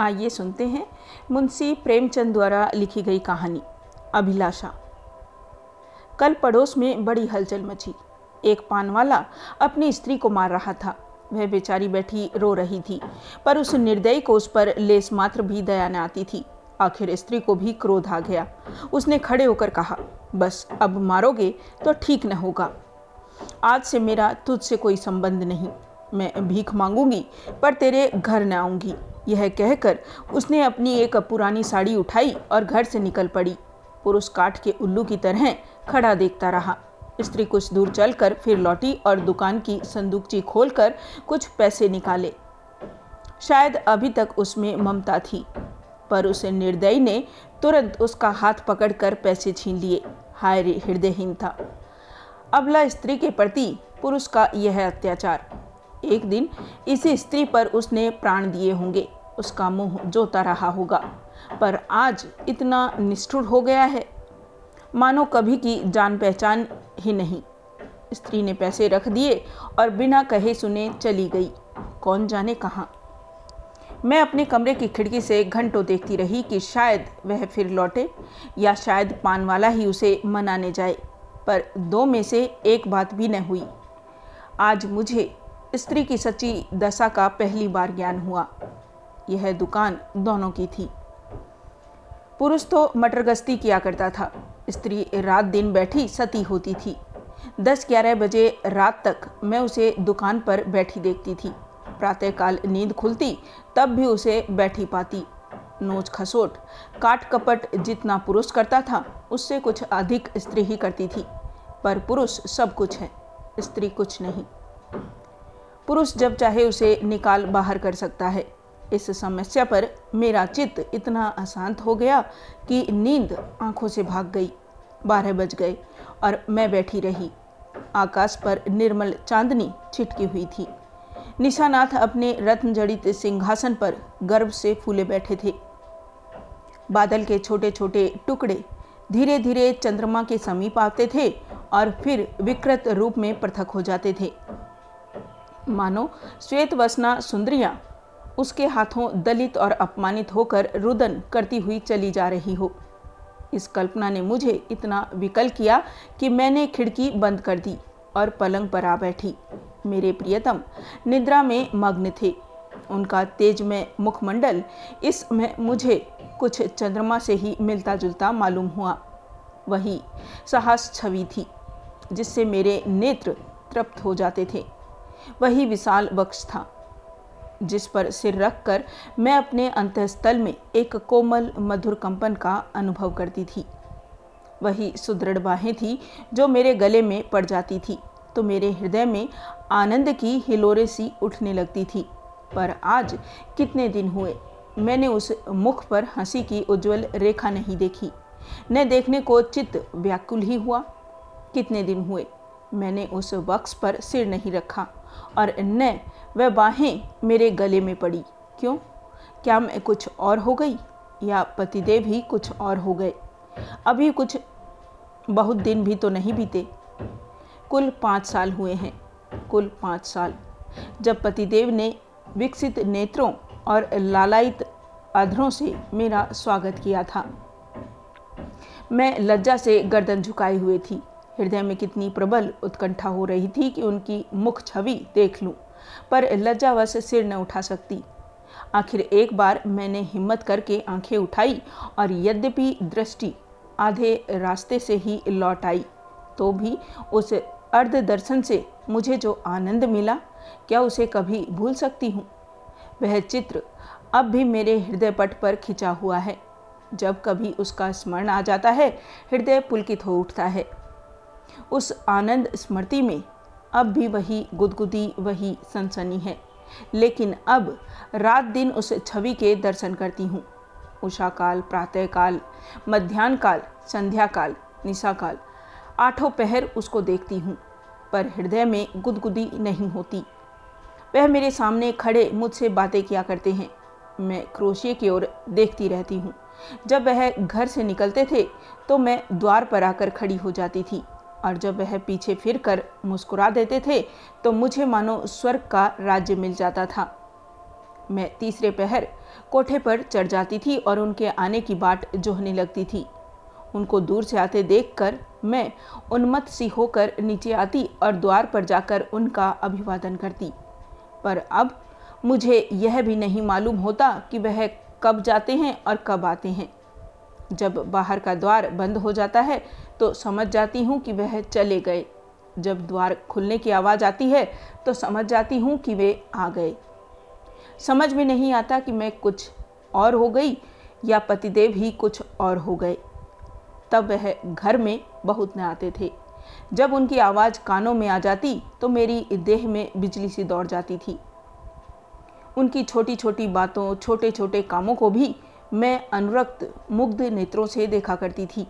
आइए सुनते हैं मुंशी प्रेमचंद द्वारा लिखी गई कहानी, अभिलाषा। कल पड़ोस में बड़ी हलचल मची। एक पान वाला अपनी स्त्री को मार रहा था। वह बेचारी बैठी रो रही थी, पर उस निर्दयी को उस पर लेस मात्र भी दया न आती थी। आखिर स्त्री को भी क्रोध आ गया। उसने खड़े होकर कहा, बस, अब मारोगे तो ठीक न होगा। आज से मेरा तुझसे कोई संबंध नहीं। मैं भीख मांगूँगी, पर तेरे घर न आऊँगी। यह कहकर उसने अपनी एक पुरानी साड़ी उठाई और घर से निकल पड़ी। पुरुष काठ के उल्लू की तरह खड़ा देखता रहा। स्त्री कुछ दूर चलकर फिर लौटी और दुकान की संदूकची खोलकर कुछ पैसे निकाले। शायद अभी तक उसमें ममता थी, पर उस निर्दयी ने तुरंत उसका हाथ पकड़कर पैसे छीन लिए। हाय रे, हृदयहीन था। अबला स्त्री के प्रति पुरुष का यह अत्याचार। एक दिन इसी स्त्री पर उसने प्राण दिए होंगे, उसका मुँह जोता रहा होगा। पर आज इतना निष्ठुर हो गया है। मानो कभी की जान पहचान ही नहीं। स्त्री ने पैसे रख दिए और बिना कहे सुने चली गई। कौन जाने कहाँ। मैं अपने कमरे की खिड़की से घंटों देखती रही कि शायद वह फिर लौटे या शायद पान वाला ही उसे मनाने जाए, पर दो में से एक बात भी न हुई। आज मुझे स्त्री की सच्ची दशा का पहली बार ज्ञान हुआ। यह दुकान दोनों की थी। पुरुष तो मटर गश्ती किया करता था। स्त्री रात दिन बैठी सती होती थी। दस ग्यारह बजे रात तक मैं उसे दुकान पर बैठी देखती थी। प्रातःकाल नींद खुलती, तब भी उसे बैठी पाती। नोच खसोट, काट कपट जितना पुरुष करता था, उससे कुछ अधिक स्त्री ही करती थी। पर पुरुष सब कुछ है, स्त्री कुछ नहीं। पुरुष जब चाहे उसे निकाल बाहर कर सकता है। इस समस्या पर मेरा चित्त इतना अशांत हो गया कि नींद आँखों से भाग गई। बारह बज गए और मैं बैठी रही। आकाश पर निर्मल चांदनी छिटकी हुई थी। निशानाथ अपने रत्न जड़ित सिंहासन पर गर्व से फूले बैठे थे। बादल के छोटे छोटे टुकड़े धीरे धीरे चंद्रमा के समीप आते थे और फिर विकृत रूप में पृथक हो जाते थे। मानो श्वेत वसना सुंदरिया, उसके हाथों दलित और अपमानित होकर रुदन करती हुई चली जा रही हो। इस कल्पना ने मुझे इतना विकल किया कि मैंने खिड़की बंद कर दी और पलंग पर आ बैठी। मेरे प्रियतम निद्रा में मग्न थे। उनका तेज में मुखमंडल इसमें मुझे कुछ चंद्रमा से ही मिलता जुलता मालूम हुआ। वही साहस छवि थी, जिससे मेरे नेत्र तृप्त हो जाते थे। वही विशाल वक्ष था, जिस पर सिर रखकर मैं अपने अंतस्थल में एक कोमल मधुर कंपन का अनुभव करती थी। वही सुदृढ़ बाहें थी जो मेरे गले में पड़ जाती थी तो मेरे हृदय में आनंद की हिलोरे सी उठने लगती थी। पर आज कितने दिन हुए, मैंने उस मुख पर हँसी की उज्जवल रेखा नहीं देखी। न देखने को चित्त व्याकुल ही हुआ। कितने दिन हुए, मैंने उस वक्स पर सिर नहीं रखा। और न वह बाहें मेरे गले में पड़ी। क्यों? क्या मैं कुछ और हो गई? या पतिदेव ही कुछ और हो गए? अभी कुछ बहुत दिन भी तो नहीं बीते। कुल पाँच साल हुए हैं। कुल पाँच साल। जब पतिदेव ने विकसित नेत्रों और लालायित अधरों से मेरा स्वागत किया था, मैं लज्जा से गर्दन झुकाए हुए थी। हृदय में कितनी प्रबल उत्कंठा हो रही थी कि उनकी मुख छवि देख लूँ, पर लज्जावश सिर न उठा सकती। आखिर एक बार मैंने हिम्मत करके आँखें उठाई और यद्यपि दृष्टि आधे रास्ते से ही लौट आई तो भी उस अर्ध दर्शन से मुझे जो आनंद मिला, क्या उसे कभी भूल सकती हूँ? वह चित्र अब भी मेरे हृदय पट पर खिंचा हुआ है। जब कभी उसका स्मरण आ जाता है, हृदय पुलकित हो उठता है। उस आनंद स्मृति में अब भी वही गुदगुदी, वही सनसनी है। लेकिन अब रात दिन उस छवि के दर्शन करती हूँ। उषा काल प्रातःकाल मध्यान्ह काल संध्या काल निशा काल आठों पहर उसको देखती हूँ, पर हृदय में गुदगुदी नहीं होती। वह मेरे सामने खड़े मुझसे बातें किया करते हैं। मैं क्रोशिए की ओर देखती रहती हूँ। जब वह घर से निकलते थे तो मैं द्वार पर आकर खड़ी हो जाती थी। और जब वह पीछे फिर कर मुस्कुरा देते थे तो मुझे मानो स्वर्ग का राज्य मिल जाता था। मैं तीसरे पहर कोठे पर चढ़ जाती थी और उनके आने की बाट जोहने लगती थी। उनको दूर से आते देखकर मैं उन्मत्त सी होकर नीचे आती और द्वार पर जाकर उनका अभिवादन करती। पर अब मुझे यह भी नहीं मालूम होता कि वह कब जाते हैं और कब आते हैं। जब बाहर का द्वार बंद हो जाता है तो समझ जाती हूँ कि वह चले गए। जब द्वार खुलने की आवाज़ आती है तो समझ जाती हूँ कि वे आ गए। समझ में नहीं आता कि मैं कुछ और हो गई या पतिदेव ही कुछ और हो गए। तब वह घर में बहुत न आते थे। जब उनकी आवाज़ कानों में आ जाती तो मेरी देह में बिजली सी दौड़ जाती थी। उनकी छोटी छोटी बातों छोटे छोटे कामों को भी मैं अनुरक्त, मुग्ध नेत्रों से देखा करती थी।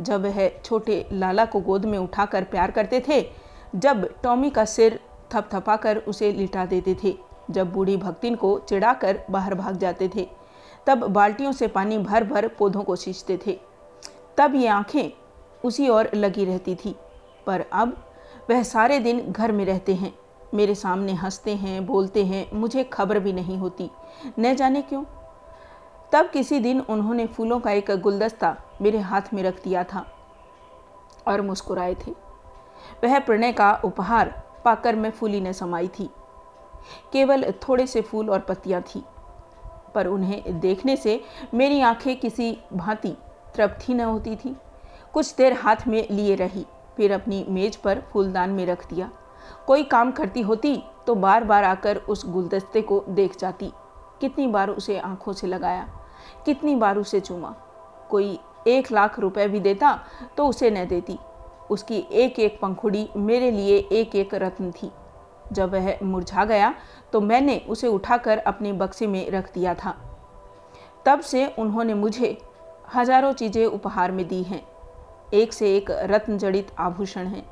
जब वह छोटे लाला को गोद में उठाकर प्यार करते थे, जब टॉमी का सिर थपथपाकर उसे लिटा देते थे, जब बूढ़ी भक्तिन को चिढ़ाकर बाहर भाग जाते थे, तब बाल्टियों से पानी भर भर पौधों को सींचते थे। तब ये आँखें उसी ओर लगी रहती थी, पर अब वह सारे दिन घर में रहते हैं, मेरे सामने हँसते हैं, बोलते हैं, मुझे खबर भी नहीं होती, न जाने क्यों। तब किसी दिन उन्होंने फूलों का एक गुलदस्ता मेरे हाथ में रख दिया था और मुस्कुराए थे। वह प्रणय का उपहार पाकर मैं फूली न समाई थी। केवल थोड़े से फूल और पत्तियाँ थी, पर उन्हें देखने से मेरी आँखें किसी भांति तृप्त ही न होती थी। कुछ देर हाथ में लिए रही, फिर अपनी मेज पर फूलदान में रख दिया। कोई काम करती होती तो बार बार आकर उस गुलदस्ते को देख जाती। कितनी बार उसे आँखों से लगाया, कितनी बार उसे चूमा। कोई एक लाख रुपए भी देता तो उसे न देती। उसकी एक एक पंखुड़ी मेरे लिए एक एक रत्न थी। जब वह मुरझा गया तो मैंने उसे उठाकर अपने बक्से में रख दिया था। तब से उन्होंने मुझे हज़ारों चीज़ें उपहार में दी हैं। एक से एक रत्न जड़ित आभूषण हैं,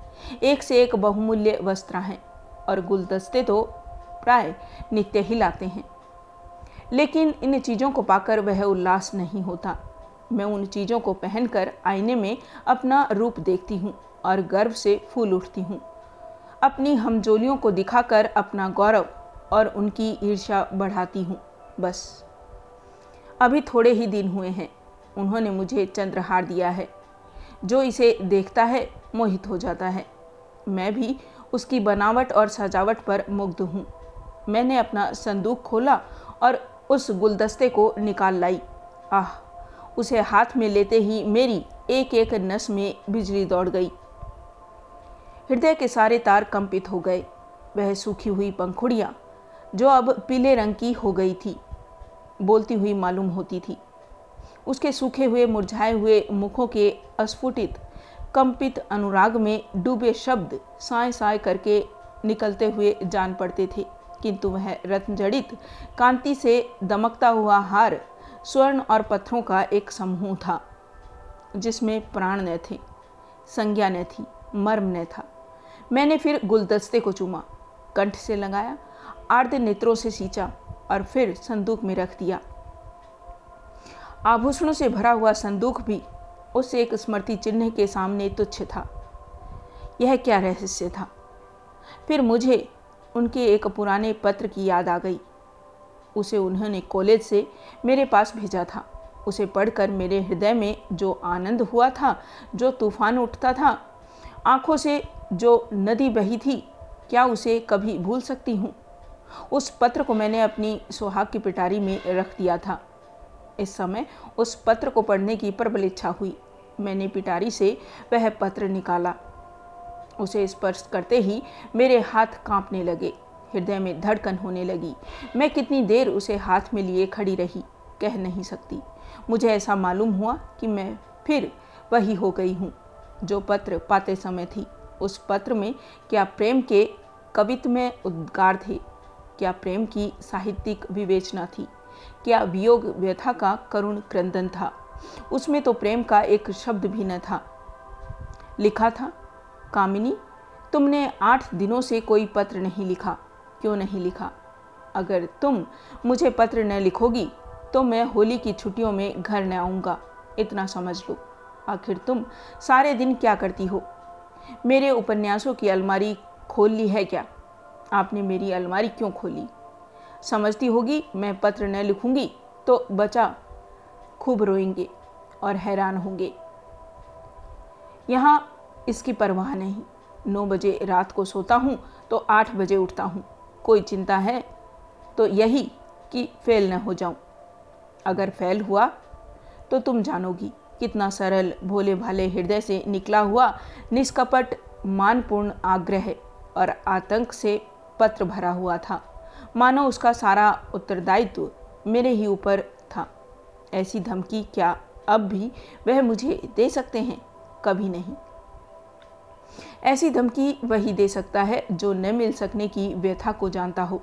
एक से एक बहुमूल्य वस्त्र हैं, और गुलदस्ते तो प्राय नित्य ही लाते हैं। लेकिन इन चीज़ों को पाकर वह उल्लास नहीं होता। मैं उन चीज़ों को पहनकर आईने में अपना रूप देखती हूँ और गर्व से फूल उठती हूँ। अपनी हमजोलियों को दिखाकर अपना गौरव और उनकी ईर्ष्या बढ़ाती हूँ, बस। अभी थोड़े ही दिन हुए हैं, उन्होंने मुझे चंद्रहार दिया है। जो इसे देखता है, मोहित हो जाता है। मैं भी उसकी बनावट और सजावट पर मुग्ध हूँ। मैंने अपना संदूक खोला और उस गुलदस्ते को निकाल लाई। आह! उसे हाथ में लेते ही मेरी एक एक नस में बिजली दौड़ गई। हृदय के सारे तार कंपित हो गए। वह सूखी हुई पंखुड़ियाँ, जो अब पीले रंग की हो गई थी, बोलती हुई मालूम होती थी। उसके सूखे हुए, मुरझाए हुए मुखों के अस्फुटित, कंपित अनुराग में डूबे शब्द साय साय करके निकलते हुए जान पड़ते थे। किंतु वह रत्नजड़ित, कांति से दमकता हुआ हार स्वर्ण और पत्थरों का एक समूह था, जिसमें प्राण न थे संज्ञा न थी मर्म न था। मैंने फिर गुलदस्ते को चूमा, कंठ से लगाया आर्द नेत्रों से सींचा और फिर संदूक में रख दिया। आभूषणों से भरा हुआ संदूक भी उस एक स्मृति चिन्ह के सामने तुच्छ था। यह क्या रहस्य था? फिर मुझे उनके एक पुराने पत्र की याद आ गई। उसे उन्होंने कॉलेज से मेरे पास भेजा था। उसे पढ़कर मेरे हृदय में जो आनंद हुआ था, जो तूफ़ान उठता था, आँखों से जो नदी बही थी, क्या उसे कभी भूल सकती हूँ? उस पत्र को मैंने अपनी सुहाग की पिटारी में रख दिया था। इस समय उस पत्र को पढ़ने की प्रबल इच्छा हुई। मैंने पिटारी से वह पत्र निकाला। उसे स्पर्श करते ही मेरे हाथ कांपने लगे। हृदय में धड़कन होने लगी। मैं कितनी देर उसे हाथ में लिए खड़ी रही, कह नहीं सकती। मुझे ऐसा मालूम हुआ कि मैं फिर वही हो गई हूँ, जो पत्र पाते समय थी। उस पत्र में, क्या प्रेम के कवित्व में उद्गार थे? क्या प्रेम की साहित्यिक विवेचना थी? क्या वियोग व्यथा का करुण क्रंदन था? उसमें तो प्रेम का एक शब्द भी न था। लिखा था? कामिनी, तुमने आठ दिनों से कोई पत्र नहीं लिखा। क्यों नहीं लिखा? अगर तुम मुझे पत्र न लिखोगी तो मैं होली की छुट्टियों में घर न आऊँगा। इतना समझ लो। आखिर तुम सारे दिन क्या करती हो? मेरे उपन्यासों की अलमारी खोल ली है क्या? आपने मेरी अलमारी क्यों खोली? समझती होगी मैं पत्र न लिखूँगी तो बचा, खूब रोएँगे और हैरान होंगे। यहाँ इसकी परवाह नहीं। नौ बजे रात को सोता हूँ तो आठ बजे उठता हूँ। कोई चिंता है तो यही कि फेल न हो जाऊँ। अगर फेल हुआ तो तुम जानोगी कितना सरल भोले भाले हृदय से निकला हुआ निष्कपट, मानपूर्ण आग्रह और आतंक से पत्र भरा हुआ था। मानो उसका सारा उत्तरदायित्व मेरे ही ऊपर था। ऐसी धमकी क्या अब भी वह मुझे दे सकते हैं? कभी नहीं। ऐसी धमकी वही दे सकता है जो न मिल सकने की व्यथा को जानता हो,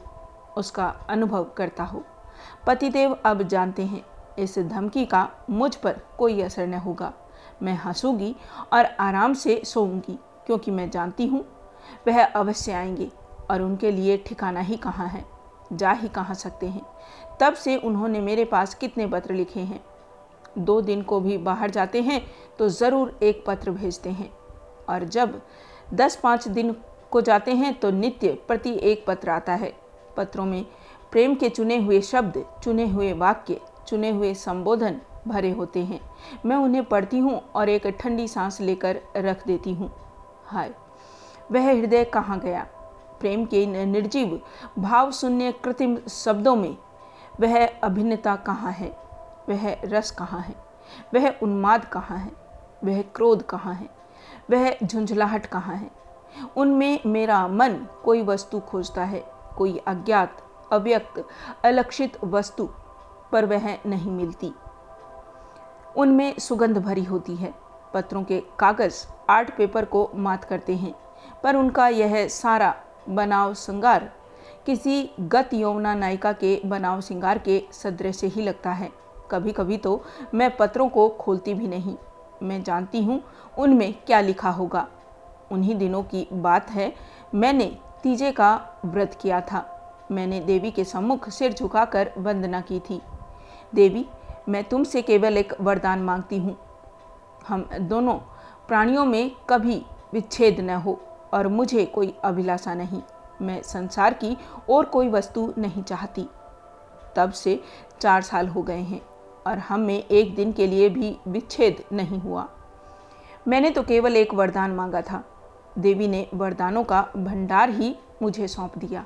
उसका अनुभव करता हो। पतिदेव अब जानते हैं, इस धमकी का मुझ पर कोई असर न होगा। मैं हंसूँगी और आराम से सोऊँगी, क्योंकि मैं जानती हूँ, वह अवश्य आएँगे और उनके लिए ठिकाना ही कहाँ है, जा ही कहाँ सकते हैं। तब से उन्होंने मेरे पास कितने पत्र लिखे हैं। दो दिन को भी बाहर जाते हैं तो ज़रूर एक पत्र भेजते हैं। और जब दस पाँच दिन को जाते हैं तो नित्य प्रति एक पत्र आता है। पत्रों में प्रेम के चुने हुए शब्द, चुने हुए वाक्य, चुने हुए संबोधन भरे होते हैं। मैं उन्हें पढ़ती हूँ और एक ठंडी सांस लेकर रख देती हूँ। हाय, वह हृदय कहाँ गया? प्रेम के निर्जीव भाव शून्य कृत्रिम शब्दों में वह अभिन्नता कहाँ है? वह रस कहाँ है? वह उन्माद कहाँ है? वह क्रोध कहाँ है? वह झुंझलाहट कहाँ है? उनमें मेरा मन कोई वस्तु खोजता है, कोई अज्ञात, अव्यक्त, अलक्षित वस्तु पर वह नहीं मिलती। उनमें सुगंध भरी होती है। पत्रों के कागज़ आर्ट पेपर को मात करते हैं, पर उनका यह सारा बनाव श्रृंगार किसी गत यौवना नायिका के बनाव श्रृंगार के सदृश ही लगता है। कभी कभी तो मैं पत्रों को खोलती भी नहीं। मैं जानती हूँ उनमें क्या लिखा होगा। उन्हीं दिनों की बात है, मैंने तीजे का व्रत किया था। मैंने देवी के सम्मुख सिर झुकाकर वंदना की थी। देवी, मैं तुमसे केवल एक वरदान मांगती हूँ। हम दोनों प्राणियों में कभी विच्छेद न हो और मुझे कोई अभिलाषा नहीं। मैं संसार की और कोई वस्तु नहीं चाहती। तब से चार साल हो गए हैं। और हम में एक दिन के लिए भी विच्छेद नहीं हुआ। मैंने तो केवल एक वरदान मांगा था। देवी ने वरदानों का भंडार ही मुझे सौंप दिया।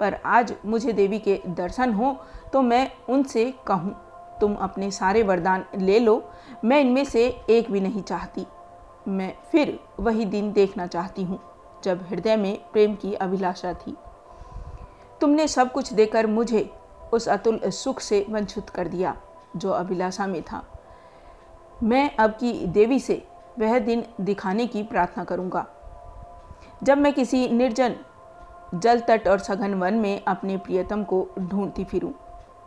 पर आज मुझे देवी के दर्शन हो तो मैं उनसे कहूँ, तुम अपने सारे वरदान ले लो। मैं इनमें से एक भी नहीं चाहती। मैं फिर वही दिन देखना चाहती हूँ, जब हृदय में प्रेम की अभिलाषा थी। तुमने सब कुछ देकर मुझे उस अतुल सुख से वंचित कर दिया। जो अभिलाषा में था। मैं अब की देवी से वह दिन दिखाने की प्रार्थना करूँगा। जब मैं किसी निर्जन जल तट और सघन वन में अपने प्रियतम को ढूंढती फिरूं,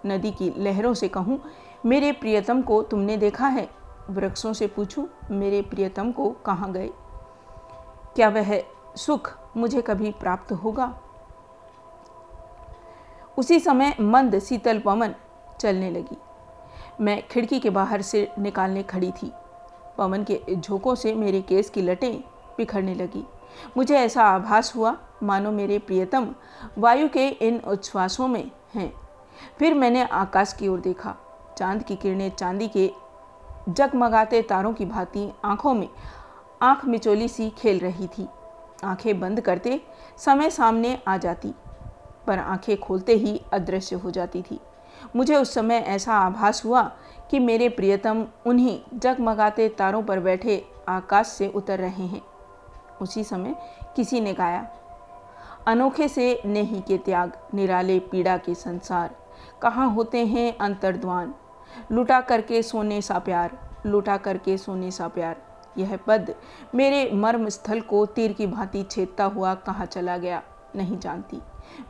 नदी की लहरों से कहूँ, मेरे प्रियतम को तुमने देखा है? वृक्षों से पूछूँ, मेरे प्रियतम को कहाँ गए? क्या वह सुख मुझे कभी प्राप्त होगा? उसी समय मंद, शीतल पवन चलने लगी। मैं खिड़की के बाहर से निकालने खड़ी थी। पवन के झोंकों से मेरे केस की लटें बिखरने लगी। मुझे ऐसा आभास हुआ, मानो मेरे प्रियतम वायु के इन उच्छ्वासों में हैं। फिर मैंने आकाश की ओर देखा। चाँद की किरणें चांदी के जगमगाते तारों की भांति आँखों में आँख मिचोली सी खेल रही थी। आँखें बंद करते समय सामने आ जाती, पर आँखें खोलते ही अदृश्य हो जाती थी। मुझे उस समय ऐसा आभास हुआ कि मेरे प्रियतम उन्हीं जगमगाते तारों पर बैठे आकाश से उतर रहे हैं। उसी समय किसी ने गाया, अनोखे से नहीं के त्याग, निराले पीड़ा के संसार, कहाँ होते हैं अंतर्द्वान? लुटा करके सोने सा प्यार, लुटा करके सोने सा प्यार, यह पद मेरे मर्म स्थल को तीर की भांति छेदता हुआ कहाँ चला गया, नहीं जानती।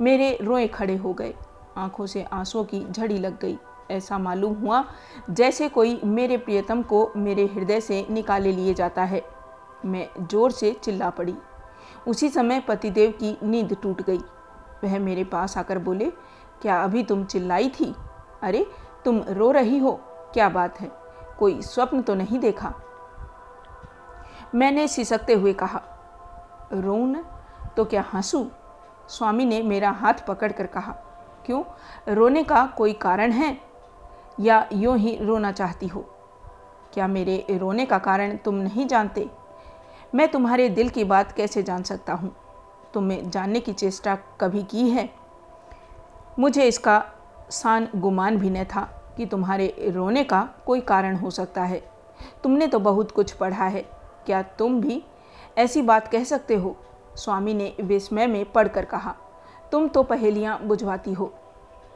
मेरे रोए खड़े हो गए आँखों से आंसुओं की झड़ी लग गई। ऐसा मालूम हुआ, जैसे कोई मेरे प्रियतम को मेरे हृदय से निकाले लिए जाता है। मैं ज़ोर से चिल्ला पड़ी। उसी समय पतिदेव की नींद टूट गई। वह मेरे पास आकर बोले, क्या अभी तुम चिल्लाई थी? अरे, तुम रो रही हो? क्या बात है? कोई स्वप्न तो नहीं देखा? मैंने सिसकते हुए कहा रो न तो क्या हंसू? स्वामी ने मेरा हाथ पकड़कर कहा क्यों? रोने का कोई कारण है? या यूँ ही रोना चाहती हो? क्या मेरे रोने का कारण तुम नहीं जानते? मैं तुम्हारे दिल की बात कैसे जान सकता हूँ? तुम्हें जानने की चेष्टा कभी की है? मुझे इसका सान गुमान भी न था कि तुम्हारे रोने का कोई कारण हो सकता है। तुमने तो बहुत कुछ पढ़ा है। क्या तुम भी ऐसी बात कह सकते हो? स्वामी ने विस्मय में पढ़कर कहा। तुम तो पहेलियाँ बुझवाती हो।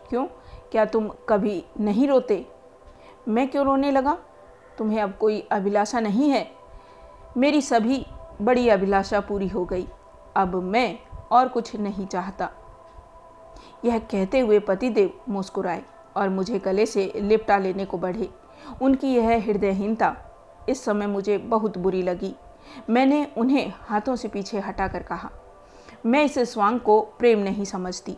क्यों? क्या तुम कभी नहीं रोते? मैं क्यों रोने लगा? तुम्हें अब कोई अभिलाषा नहीं है? मेरी सभी बड़ी अभिलाषा पूरी हो गई। अब मैं और कुछ नहीं चाहता। यह कहते हुए पतिदेव मुस्कुराए और मुझे गले से लिपटा लेने को बढ़े। उनकी यह हृदयहीनता इस समय मुझे बहुत बुरी लगी। मैंने उन्हें हाथों से पीछे हटाकर कहा मैं इस स्वांग को प्रेम नहीं समझती।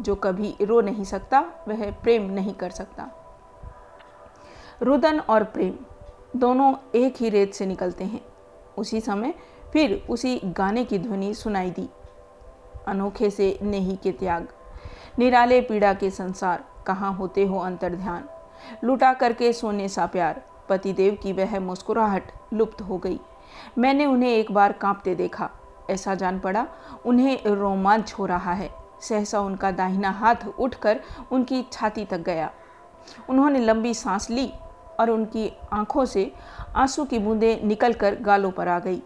जो कभी रो नहीं सकता, वह प्रेम नहीं कर सकता। रुदन और प्रेम दोनों एक ही रेत से निकलते हैं। उसी समय फिर उसी गाने की ध्वनि सुनाई दी। अनोखे से नेही के त्याग, निराले पीड़ा के संसार, कहाँ होते हो अंतर ध्यान लुटा करके सोने सा प्यार, पतिदेव की वह मुस्कुराहट लुप्त हो गई। मैंने उन्हें एक बार कांपते देखा। ऐसा जान पड़ा। उन्हें रोमांच हो रहा है। सहसा उनका दाहिना हाथ उठकर उनकी छाती तक गया। उन्होंने लंबी सांस ली और उनकी आँखों से आँसू की बूंदें निकलकर गालों पर आ गई।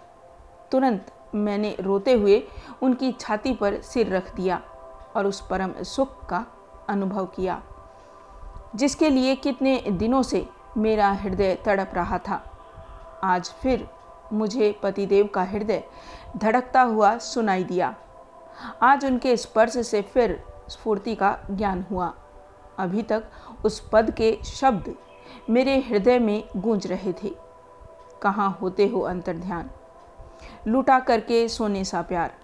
तुरंत मैंने रोते हुए उनकी छाती पर सिर रख दिया और उस परम सुख का अनुभव किया, जिसके लिए कितने दिनों से मेरा हृदय तड़प रहा था। आज फिर मुझे पतिदेव का हृदय धड़कता हुआ सुनाई दिया। आज उनके स्पर्श से फिर स्फूर्ति का ज्ञान हुआ। अभी तक उस पद के शब्द मेरे हृदय में गूंज रहे थे। कहाँ होते हो अंतर ध्यान लुटा करके सोने सा प्यार।